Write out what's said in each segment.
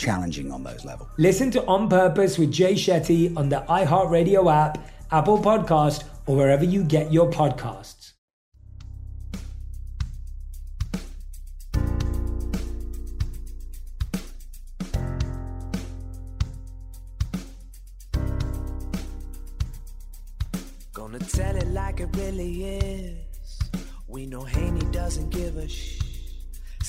challenging on those levels. Listen to On Purpose with Jay Shetty on the iHeartRadio app, Apple Podcast, or wherever you get your podcasts. Gonna tell it like it really is. We know Haney doesn't give a shh.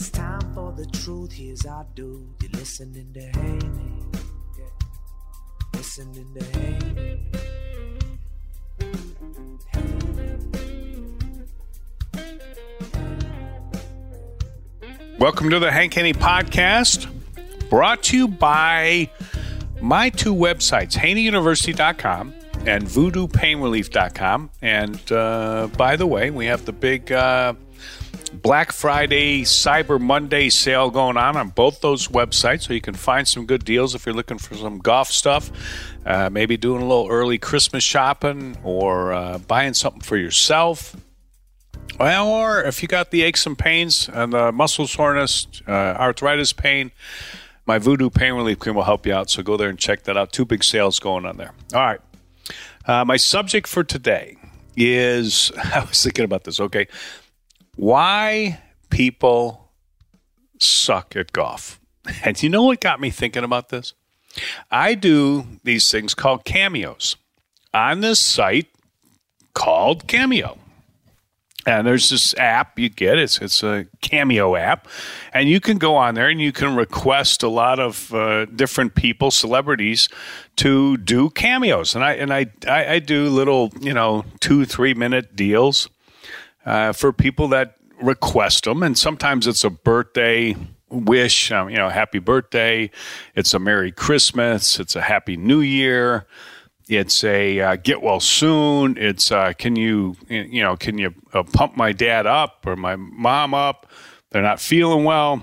It's time for the truth. Here's our do. You're listening to Haney. Yeah. Listening to Haney. Welcome to the Hank Haney podcast, brought to you by my two websites, haneyuniversity.com and voodoopainrelief.com. And uh, by the way, we have the big uh, Black Friday, Cyber Monday sale going on on both those websites, so you can find some good deals if you're looking for some golf stuff. Uh, maybe doing a little early Christmas shopping or uh, buying something for yourself. Or if you got the aches and pains and the muscle soreness, uh, arthritis pain, my Voodoo Pain Relief Cream will help you out. So go there and check that out. Two big sales going on there. All right. Uh, my subject for today is I was thinking about this. Okay. Why people suck at golf. And you know what got me thinking about this? I do these things called cameos on this site called Cameo. And there's this app you get. It's it's a Cameo app, and you can go on there and you can request a lot of uh, different people, celebrities, to do cameos. And I and I I, I do little you know two three minute deals uh, for people that request them. And sometimes it's a birthday wish, um, you know, happy birthday. It's a Merry Christmas. It's a Happy New Year. It's a uh, get well soon. It's uh, can you you know can you uh, pump my dad up or my mom up? They're not feeling well.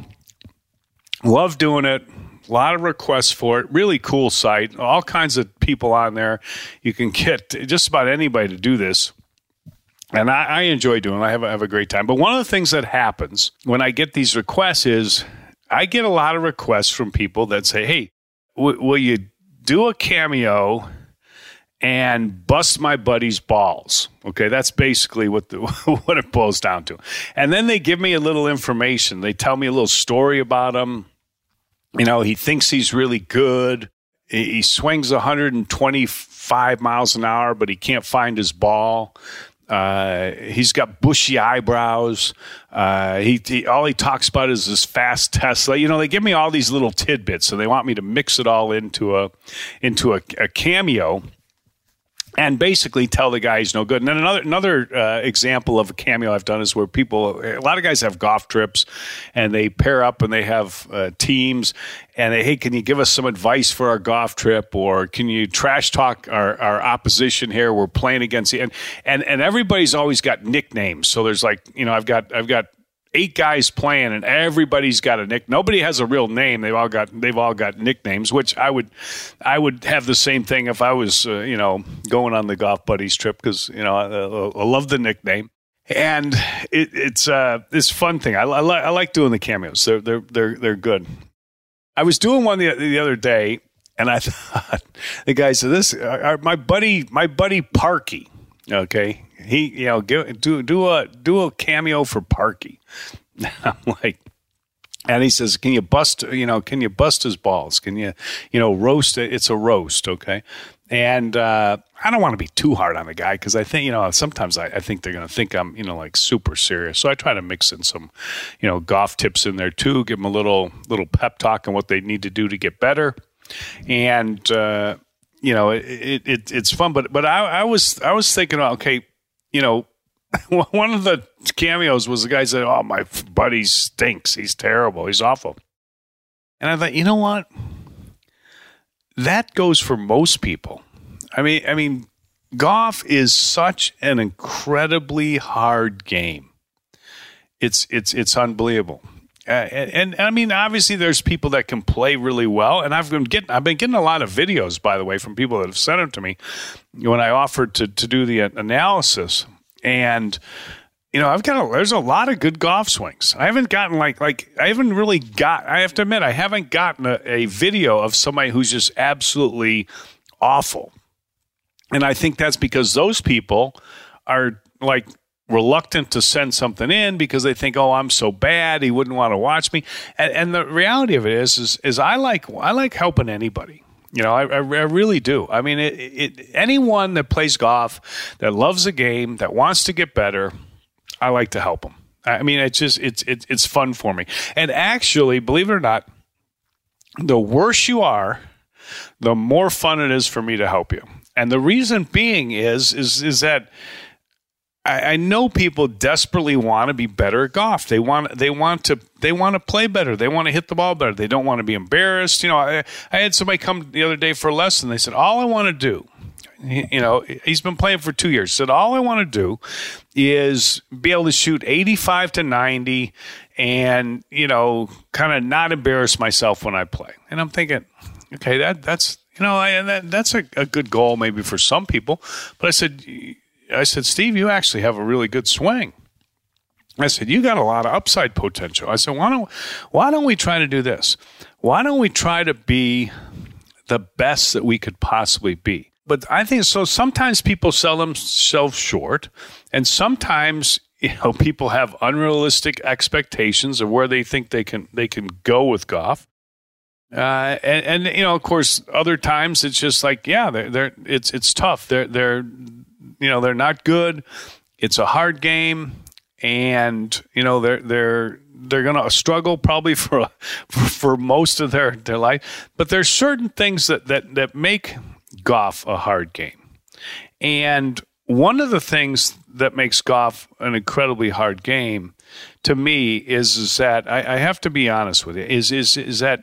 Love doing it. A lot of requests for it. Really cool site. All kinds of people on there. You can get just about anybody to do this. And I, I enjoy doing it. I have, I have a great time. But one of the things that happens when I get these requests is I get a lot of requests from people that say, hey, w- will you do a cameo and bust my buddy's balls. Okay, that's basically what the what it boils down to. And then they give me a little information. They tell me a little story about him. You know, he thinks he's really good. He swings 125 miles an hour, but he can't find his ball. Uh, he's got bushy eyebrows. Uh, he, he, all he talks about is this fast Tesla. You know, they give me all these little tidbits, and they want me to mix it all into a into a, a cameo and basically tell the guy he's no good. And then another another uh, example of a cameo I've done is where people, a lot of guys have golf trips, and they pair up and they have uh, teams, and they, hey, can you give us some advice for our golf trip, or can you trash talk our, our opposition here? We're playing against the and and and everybody's always got nicknames. So there's like you know I've got I've got eight guys playing and everybody's got a nick nobody has a real name. They've all got they've all got nicknames which i would i would have the same thing if i was uh, you know going on the golf buddies trip because you know I, I, love the nickname. And it, it's uh fun thing. I, I, I like doing the cameos. They're they're they're, they're good. I was doing one the, the other day and i thought the guy said this uh, my buddy my buddy parky okay he, you know, give, do do a do a cameo for Parky. I'm like, and he says, "Can you bust? You know, can you bust his balls? Can you, you know, roast it? It's a roast, okay?" And uh, I don't want to be too hard on the guy because I think you know sometimes I, I think they're going to think I'm you know like super serious. So I try to mix in some, you know, golf tips in there too. Give them a little little pep talk on what they need to do to get better. And uh, you know, it, it, it's fun. But but I, I was I was thinking, okay, you know, one of the cameos was the guy said, "Oh, my buddy stinks. He's terrible. He's awful." And I thought, you know what? That goes for most people. I mean, I mean, golf is such an incredibly hard game. It's it's it's unbelievable. Uh, and, and, I mean, obviously, there's people that can play really well, and I've been getting I've been getting a lot of videos, by the way, from people that have sent them to me when I offered to to do the analysis, and you know, I've got a, there's a lot of good golf swings. I haven't gotten like like I haven't really got. I have to admit, I haven't gotten a, a video of somebody who's just absolutely awful, and I think that's because those people are like reluctant to send something in because they think, "Oh, I'm so bad, he wouldn't want to watch me." And, and the reality of it is, is, is I like I like helping anybody. You know, I, I, I really do. I mean, it, it, anyone that plays golf, that loves the game, that wants to get better, I like to help them. I mean, it's just it's it's it's fun for me. And actually, believe it or not, the worse you are, the more fun it is for me to help you. And the reason being is is is that I, I know people desperately want to be better at golf. They want they want to they want to play better. They want to hit the ball better. They don't want to be embarrassed. You know, I, I had somebody come the other day for a lesson. They said, "All I want to do." You know, he's been playing for two years. Said, all I want to do is be able to shoot 85 to 90 and, you know, kind of not embarrass myself when I play. And I'm thinking, okay, that that's, you know, I, that, that's a, a good goal maybe for some people. But I said, I said, Steve, you actually have a really good swing. I said, you got a lot of upside potential. I said, why don't why don't we try to do this? Why don't we try to be the best that we could possibly be? But I think so. Sometimes people sell themselves short, and sometimes you know people have unrealistic expectations of where they think they can they can go with golf. Uh, and, and you know, of course, other times it's just like, yeah, they're, they're it's it's tough. They're they're you know they're not good. It's a hard game, and you know they're they're they're going to struggle probably for, for most of their their life. But there's certain things that that that make golf a hard game, and one of the things that makes golf an incredibly hard game to me is is that I, I have to be honest with you is is is that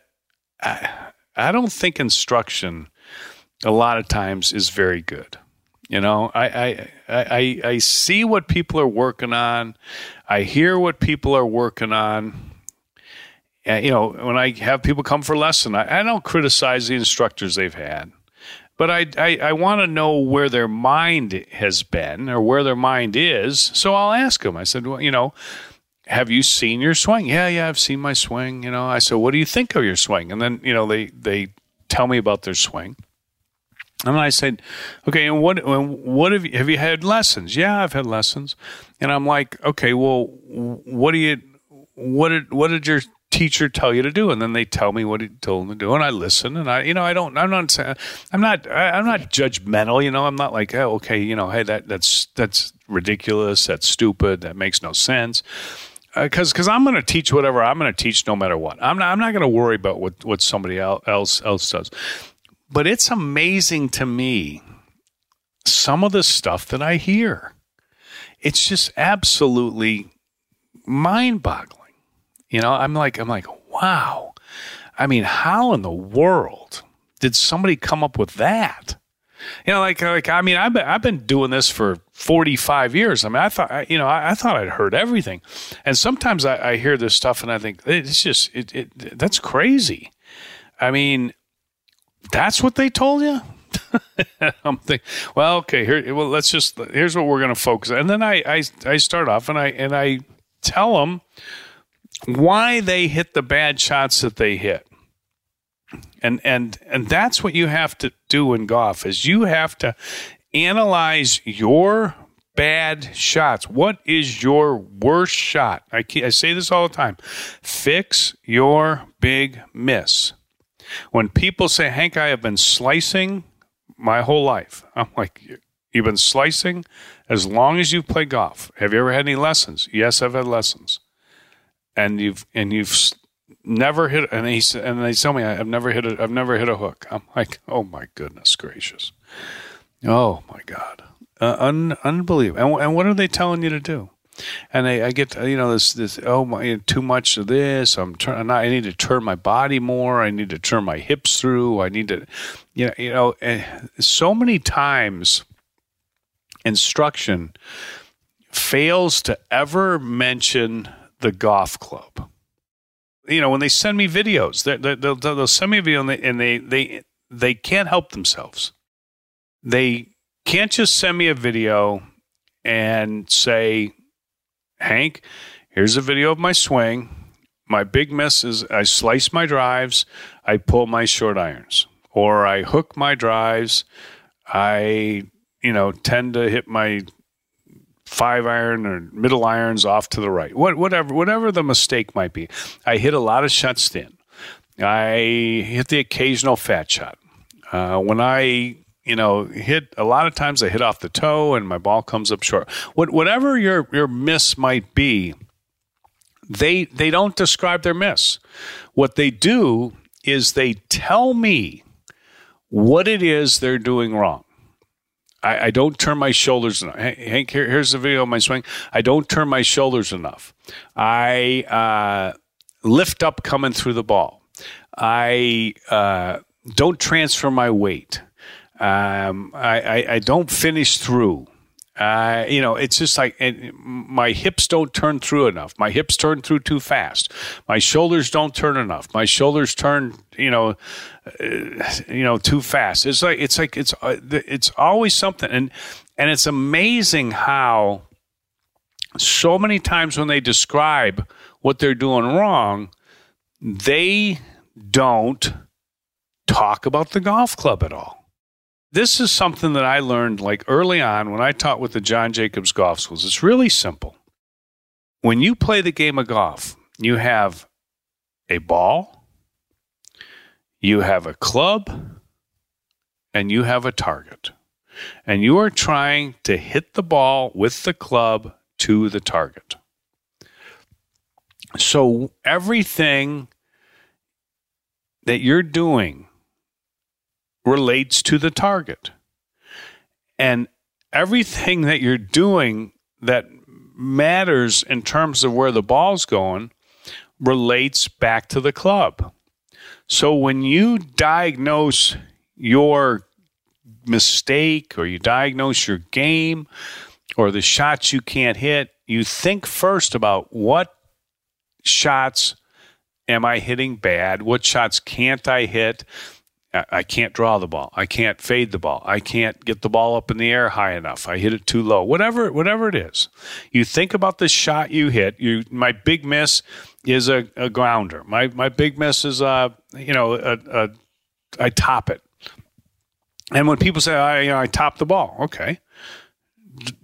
I, I don't think instruction a lot of times is very good. You know, I, I I I see what people are working on. I hear what people are working on. And, you know, when I have people come for lesson, I, I don't criticize the instructors they've had, but I I, I want to know where their mind has been or where their mind is. So I'll ask them. I said, well, you know, have you seen your swing? Yeah, yeah, I've seen my swing. You know, I said, what do you think of your swing? And then you know they they tell me about their swing. And I said, okay, and what, what have you, have you had lessons? Yeah, I've had lessons. And I'm like, okay, well, what do you, what did, what did your teacher tell you to do? And then they tell me what he told them to do. And I listen and I, you know, I don't, I'm not, I'm not, I'm not judgmental, you know, I'm not like, oh, okay, you know, hey, that, that's, that's ridiculous. That's stupid. That makes no sense because uh, because I'm going to teach whatever I'm going to teach no matter what. I'm not I'm not going to worry about what what somebody else else does. But it's amazing to me some of the stuff that I hear. It's just absolutely mind boggling. You know, I'm like, I'm like, wow. I mean, how in the world did somebody come up with that? You know, like, like I mean, I've been, I've been doing this for 45 years. I mean, I thought, you know, I, I thought I'd heard everything. And sometimes I, I, hear this stuff and I think it's just, it, it, that's crazy. I mean, that's what they told you? I'm thinking, well, okay, here, well, let's just, here's what we're going to focus on. And then I, I, I start off and I, and I tell them why they hit the bad shots that they hit. And, and, and that's what you have to do in golf is you have to analyze your bad shots. What is your worst shot? I, I say this all the time. Fix your big miss. When people say, Hank, I have been slicing my whole life, I'm like, you've been slicing as long as you've played golf. Have you ever had any lessons? Yes, I've had lessons. And you've and you've never hit and he and they tell me I've never hit a I've never hit a hook. I'm like, oh my goodness gracious. Oh my God, uh, un, unbelievable! And, and, what are they telling you to do? And I, I get uh, you know this this oh my too much of this. I'm turn, I need to turn my body more. I need to turn my hips through. I need to, you know, you know. so many times, instruction fails to ever mention the golf club. You know, when they send me videos, they, they, they'll, they'll send me a video and they, and they they they can't help themselves they can't just send me a video and say, Hank, here's a video of my swing. My big miss is I slice my drives, I pull my short irons, or I hook my drives. I, you know, tend to hit my five iron or middle irons off to the right. What, whatever, whatever the mistake might be. I hit a lot of shots thin. I hit the occasional fat shot. Uh, when I you know, hit a lot of times I hit off the toe and my ball comes up short. What, whatever your your miss might be, they they don't describe their miss. What they do is they tell me what it is they're doing wrong. I, I don't turn my shoulders enough. Hank, here, here's the video of my swing. I don't turn my shoulders enough. I uh, lift up coming through the ball. I uh, don't transfer my weight. Um, I, I, I, don't finish through. Uh, you know, it's just like my hips don't turn through enough. My hips turn through too fast. My shoulders don't turn enough. My shoulders turn, you know, uh, you know, too fast. It's like it's like it's uh, it's always something, and and it's amazing how so many times when they describe what they're doing wrong, they don't talk about the golf club at all this is something that I learned like early on when I taught with the John Jacobs Golf Schools. It's really simple. When you play the game of golf, you have a ball, you have a club, and you have a target. And you are trying to hit the ball with the club to the target. So everything that you're doing relates to the target. And everything that you're doing that matters in terms of where the ball's going relates back to the club. So when you diagnose your mistake or you diagnose your game or the shots you can't hit, you think first about what shots am I hitting bad? What shots can't I hit? I can't draw the ball. I can't fade the ball. I can't get the ball up in the air high enough. I hit it too low. Whatever, whatever it is, you think about the shot you hit. You, my big miss is a, a grounder. My my big miss is a you know a, a I top it. And when people say I you know I top the ball, okay,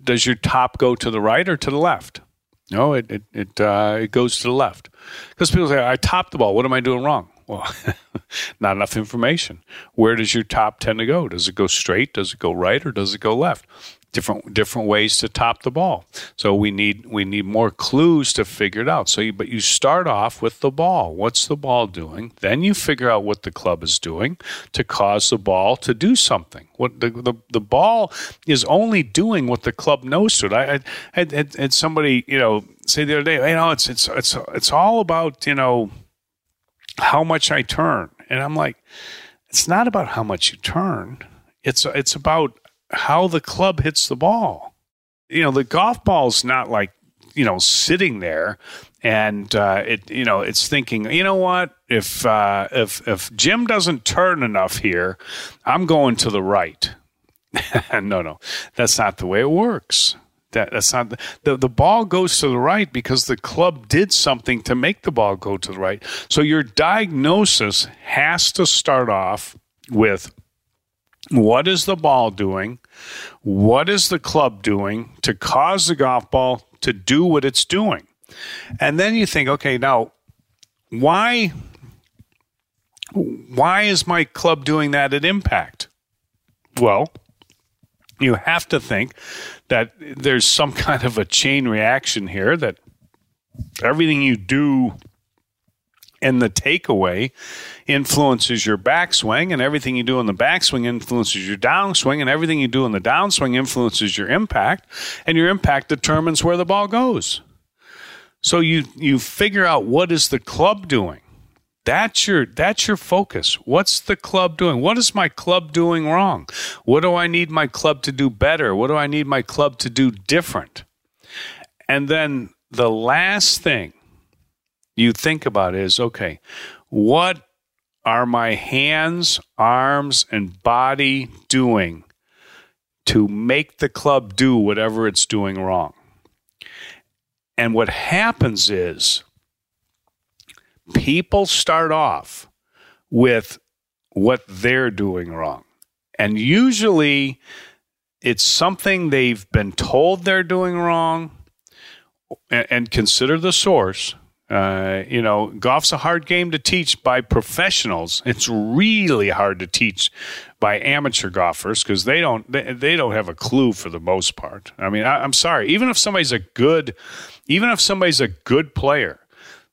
does your top go to the right or to the left? No, it it it, uh, it goes to the left because people say I top the ball. What am I doing wrong? Well, not enough information. Where does your top tend to go? Does it go straight? Does it go right? Or does it go left? different different ways to top the ball. So we need we need more clues to figure it out. So, you, but you start off with the ball. What's the ball doing? Then you figure out what the club is doing to cause the ball to do something. What the the, the ball is only doing what the club knows to. I, I had, had, had somebody you know say the other day, you know, it's it's it's it's all about you know how much I turn, and I'm like, it's not about how much you turn. It's it's about how the club hits the ball. You know, the golf ball's not like, you know, sitting there and uh, it, you know, it's thinking, you know what, if uh, if if Jim doesn't turn enough here, I'm going to the right. no, no, that's not the way it works. That, that's not the, the ball goes to the right because the club did something to make the ball go to the right. So your diagnosis has to start off with what is the ball doing? What is the club doing to cause the golf ball to do what it's doing? And then you think, okay, now why why is my club doing that at impact? Well, you have to think that there's some kind of a chain reaction here that everything you do and the takeaway influences your backswing, and everything you do in the backswing influences your downswing, and everything you do in the downswing influences your impact, and your impact determines where the ball goes. So you you figure out what is the club doing. That's your that's your focus. What's the club doing? What is my club doing wrong? What do I need my club to do better? What do I need my club to do different? And then the last thing you think about is okay, what are my hands, arms, and body doing to make the club do whatever it's doing wrong? And what happens is people start off with what they're doing wrong. And usually it's something they've been told they're doing wrong and, consider the source uh, you know, golf's a hard game to teach by professionals. It's really hard to teach by amateur golfers because they don't they, they, don't have a clue for the most part. I mean, I, I'm sorry. Even if somebody's a good, even if somebody's a good player,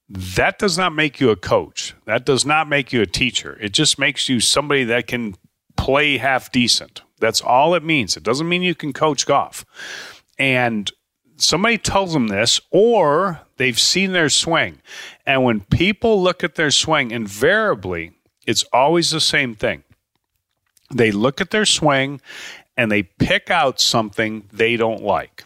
that does not make you a coach. That does not make you a teacher. It just makes you somebody that can play half decent. That's all it means. It doesn't mean you can coach golf. And somebody tells them this, or they've seen their swing. And when people look at their swing, invariably, it's always the same thing. They look at their swing and they pick out something they don't like.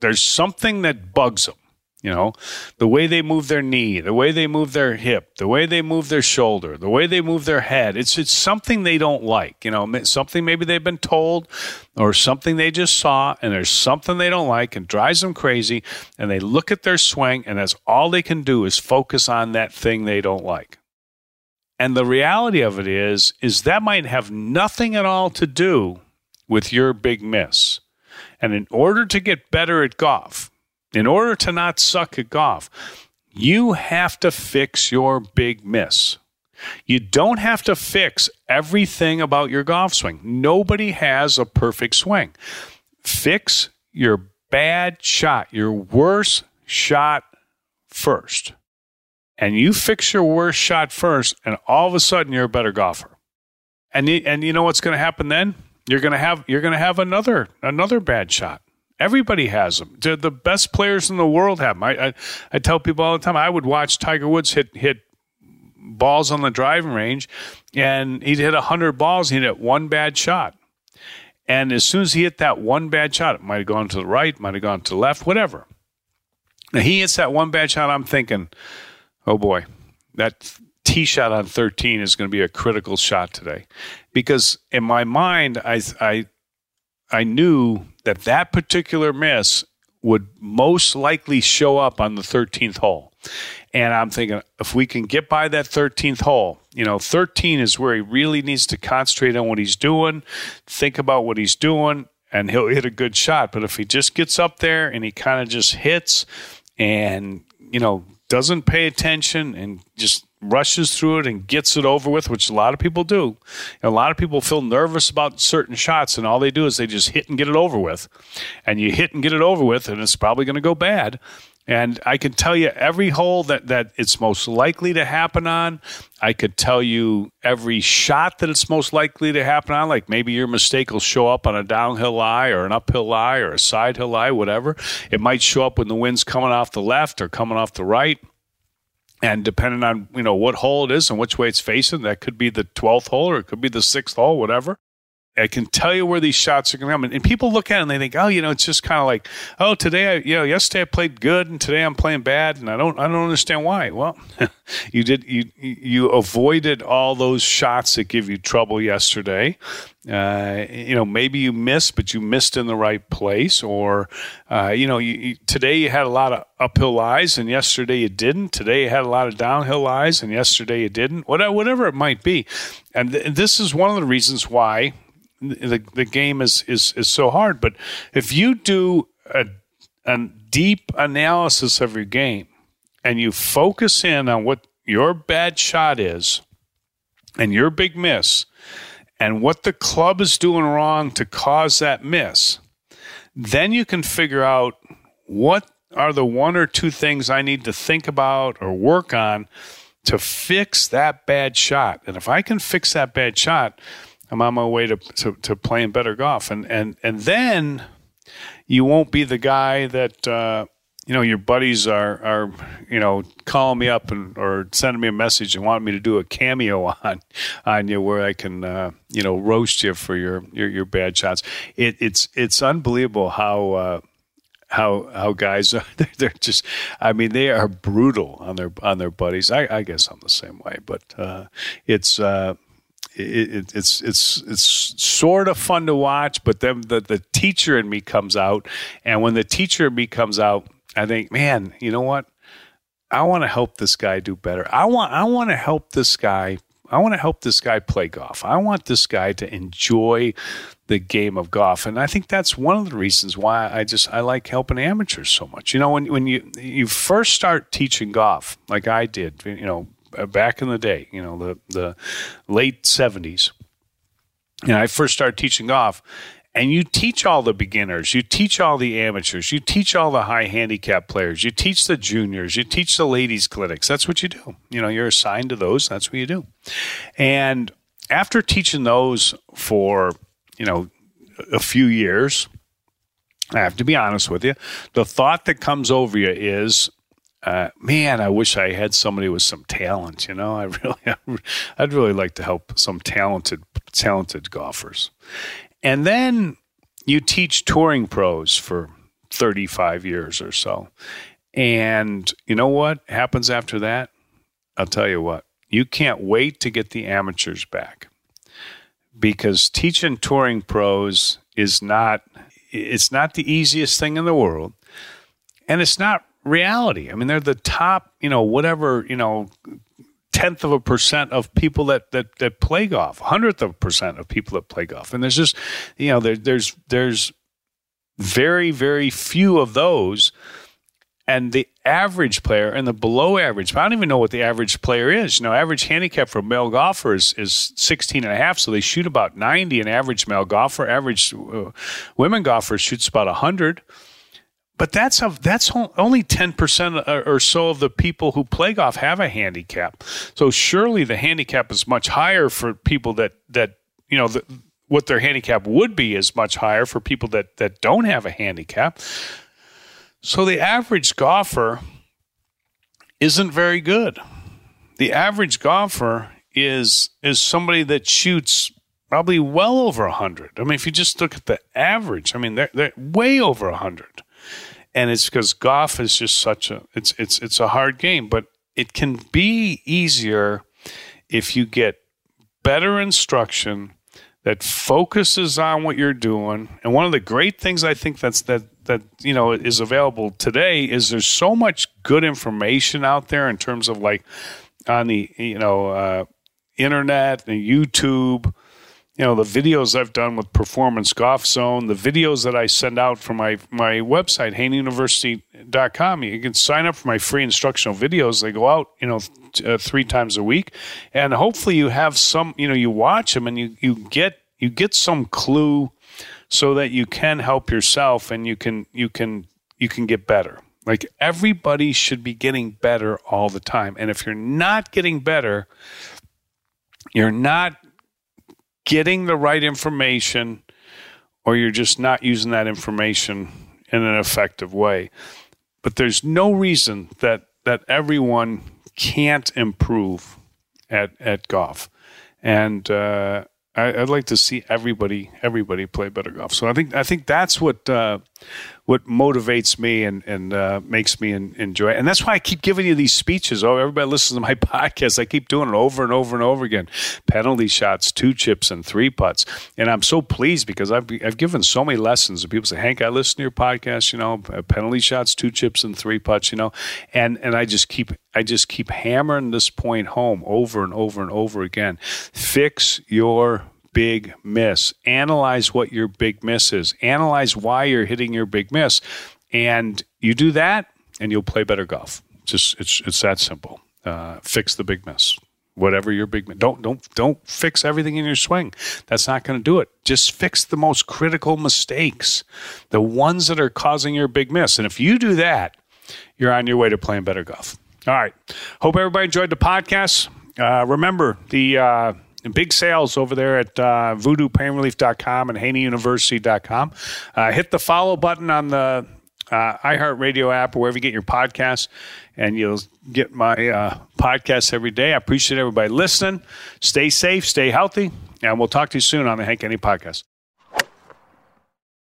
There's something that bugs them. You know, the way they move their knee, the way they move their hip, the way they move their shoulder, the way they move their head. It's it's something they don't like. You know, something maybe they've been told or something they just saw and there's something they don't like and drives them crazy and they look at their swing and that's all they can do is focus on that thing they don't like. And the reality of it is is that might have nothing at all to do with your big miss. And in order to get better at golf, in order to not suck at golf, you have to fix your big miss. You don't have to fix everything about your golf swing. Nobody has a perfect swing. Fix your bad shot, your worst shot first. And you fix your worst shot first, and all of a sudden you're a better golfer. And and you know what's going to happen then? You're going to have you're going to have another another bad shot. Everybody has them. The best players in the world have them. I, I, I tell people all the time. I would watch Tiger Woods hit hit balls on the driving range, and he'd hit hundred balls. He'd hit one bad shot, and as soon as he hit that one bad shot, it might have gone to the right, might have gone to the left, whatever. Now he hits that one bad shot. I'm thinking, oh boy, that tee shot on 13 is going to be a critical shot today, because in my mind, I I I knew that that particular miss would most likely show up on the 13th hole. And I'm thinking, if we can get by that 13th hole, you know, 13 is where he really needs to concentrate on what he's doing, think about what he's doing, and he'll hit a good shot. But if he just gets up there and he kind of just hits and, you know, doesn't pay attention and just rushes through it and gets it over with, which a lot of people do. And a lot of people feel nervous about certain shots, and all they do is they just hit and get it over with. And you hit and get it over with, and it's probably going to go bad. And I can tell you every hole that, that it's most likely to happen on. I could tell you every shot that it's most likely to happen on. Like maybe your mistake will show up on a downhill lie or an uphill lie or a side hill lie, whatever. It might show up when the wind's coming off the left or coming off the right. And depending on you know what hole it is and which way it's facing, that could be the twelfth hole or it could be the sixth hole, whatever. I can tell you where these shots are going to come. And, people look at it and they think, oh, you know, it's just kind of like, oh, today, I, you know, yesterday I played good and today I'm playing bad, and I don't, I don't understand why. Well, you did, you, you avoided all those shots that give you trouble yesterday. Uh, you know, maybe you missed, but you missed in the right place, or uh, you know, you, you, today you had a lot of uphill lies, and yesterday you didn't. Today you had a lot of downhill lies, and yesterday you didn't. Whatever, whatever it might be, and th- this is one of the reasons why the the game is is is so hard. But if you do a a deep analysis of your game and you focus in on what your bad shot is and your big miss and what the club is doing wrong to cause that miss, then you can figure out what are the one or two things I need to think about or work on to fix that bad shot. And if I can fix that bad shot, I'm on my way to, to, to playing better golf. And, and, and then you won't be the guy that, uh, you know, your buddies are, are, you know, calling me up and, or sending me a message and wanting me to do a cameo on, on you where I can, uh, you know, roast you for your, your, your bad shots. It, it's, it's unbelievable how, uh, how how guys are they're, just I mean they are brutal on their on their buddies. I, I guess I'm the same way, but uh, it's uh, it, it's it's it's sort of fun to watch, but then the the teacher in me comes out, and when the teacher in me comes out, I think, man, you know what? I want to help this guy do better. I want I want to help this guy. I want to help this guy play golf. I want this guy to enjoy the game of golf, and I think that's one of the reasons why I just I like helping amateurs so much. You know, when when you you first start teaching golf, like I did, you know, Uh, back in the day, you know, the, the late 70s. And I first started teaching golf, and you teach all the beginners, you teach all the amateurs, you teach all the high handicap players, you teach the juniors, you teach the ladies clinics. That's what you do. You know, you're assigned to those. That's what you do. And after teaching those for, you know, a few years, I have to be honest with you, the thought that comes over you is uh, man, I wish I had somebody with some talent. You know, I really, I'd really like to help some talented, talented golfers. And then you teach touring pros for 35 years or so. And you know what happens after that? I'll tell you what, you can't wait to get the amateurs back because teaching touring pros is not, it's not the easiest thing in the world. And it's not reality. I mean, they're the top, you know, whatever, you know, tenth of a percent of people that that that play golf, hundredth of a percent of people that play golf, and there's just, you know, there, there's there's very very few of those. And the average player and the below average, I don't even know what the average player is. You know, average handicap for male golfers is 16 and a half, so they shoot about 90. An average male golfer, average uh, women golfers shoots about 100 but that's a, that's only 10% uh, or so of the people who play golf have a handicap. So surely the handicap is much higher for people that, that you know, the, what their handicap would be is much higher for people that, that don't have a handicap. So the average golfer isn't very good. The average golfer is is somebody that shoots probably well over 100. I mean, if you just look at the average, I mean, they're, they're way over 100 and it's because golf is just such a it's it's it's a hard game, but it can be easier if you get better instruction that focuses on what you're doing. And one of the great things I think that's that that you know is available today is there's so much good information out there in terms of like on the you know uh, internet and YouTube you know the videos I've done with Performance Golf Zone, the videos that I send out from my my website haneyuniversity.com. You can sign up for my free instructional videos. They go out, you know, uh, three times a week, and hopefully you have some. You know, you watch them and you you get you get some clue so that you can help yourself and you can you can you can get better. Like everybody should be getting better all the time. And if you're not getting better, you're not getting the right information or you're just not using that information in an effective way. But there's no reason that that everyone can't improve at at golf. And uh, I, would like to see everybody everybody play better golf. So I think I think that's what uh, what motivates me and and uh, makes me in, enjoy. It. And that's why I keep giving you these speeches. Oh, everybody listens to my podcast. I keep doing it over and over and over again. Penalty shots, two chips, and three putts. And I'm so pleased because I've I've given so many lessons. And people say, Hank, I listen to your podcast. You know, penalty shots, two chips, and three putts. You know, and and I just keep I just keep hammering this point home over and over and over again. Fix your big miss. Analyze what your big miss is. Analyze why you're hitting your big miss. And you do that and you'll play better golf. Just it's it's that simple. Uh, fix the big miss. Whatever your big miss. Don't don't don't fix everything in your swing. That's not going to do it. Just fix the most critical mistakes, the ones that are causing your big miss. And if you do that, you're on your way to playing better golf. All right. Hope everybody enjoyed the podcast. Uh, remember the uh, big sales over there at uh, voodoopainrelief.com and haneyuniversity.com. Uh, hit the follow button on the uh, iHeartRadio app or wherever you get your podcasts, and you'll get my uh, podcasts every day. I appreciate everybody listening. Stay safe, stay healthy, and we'll talk to you soon on the Hank Haney podcast.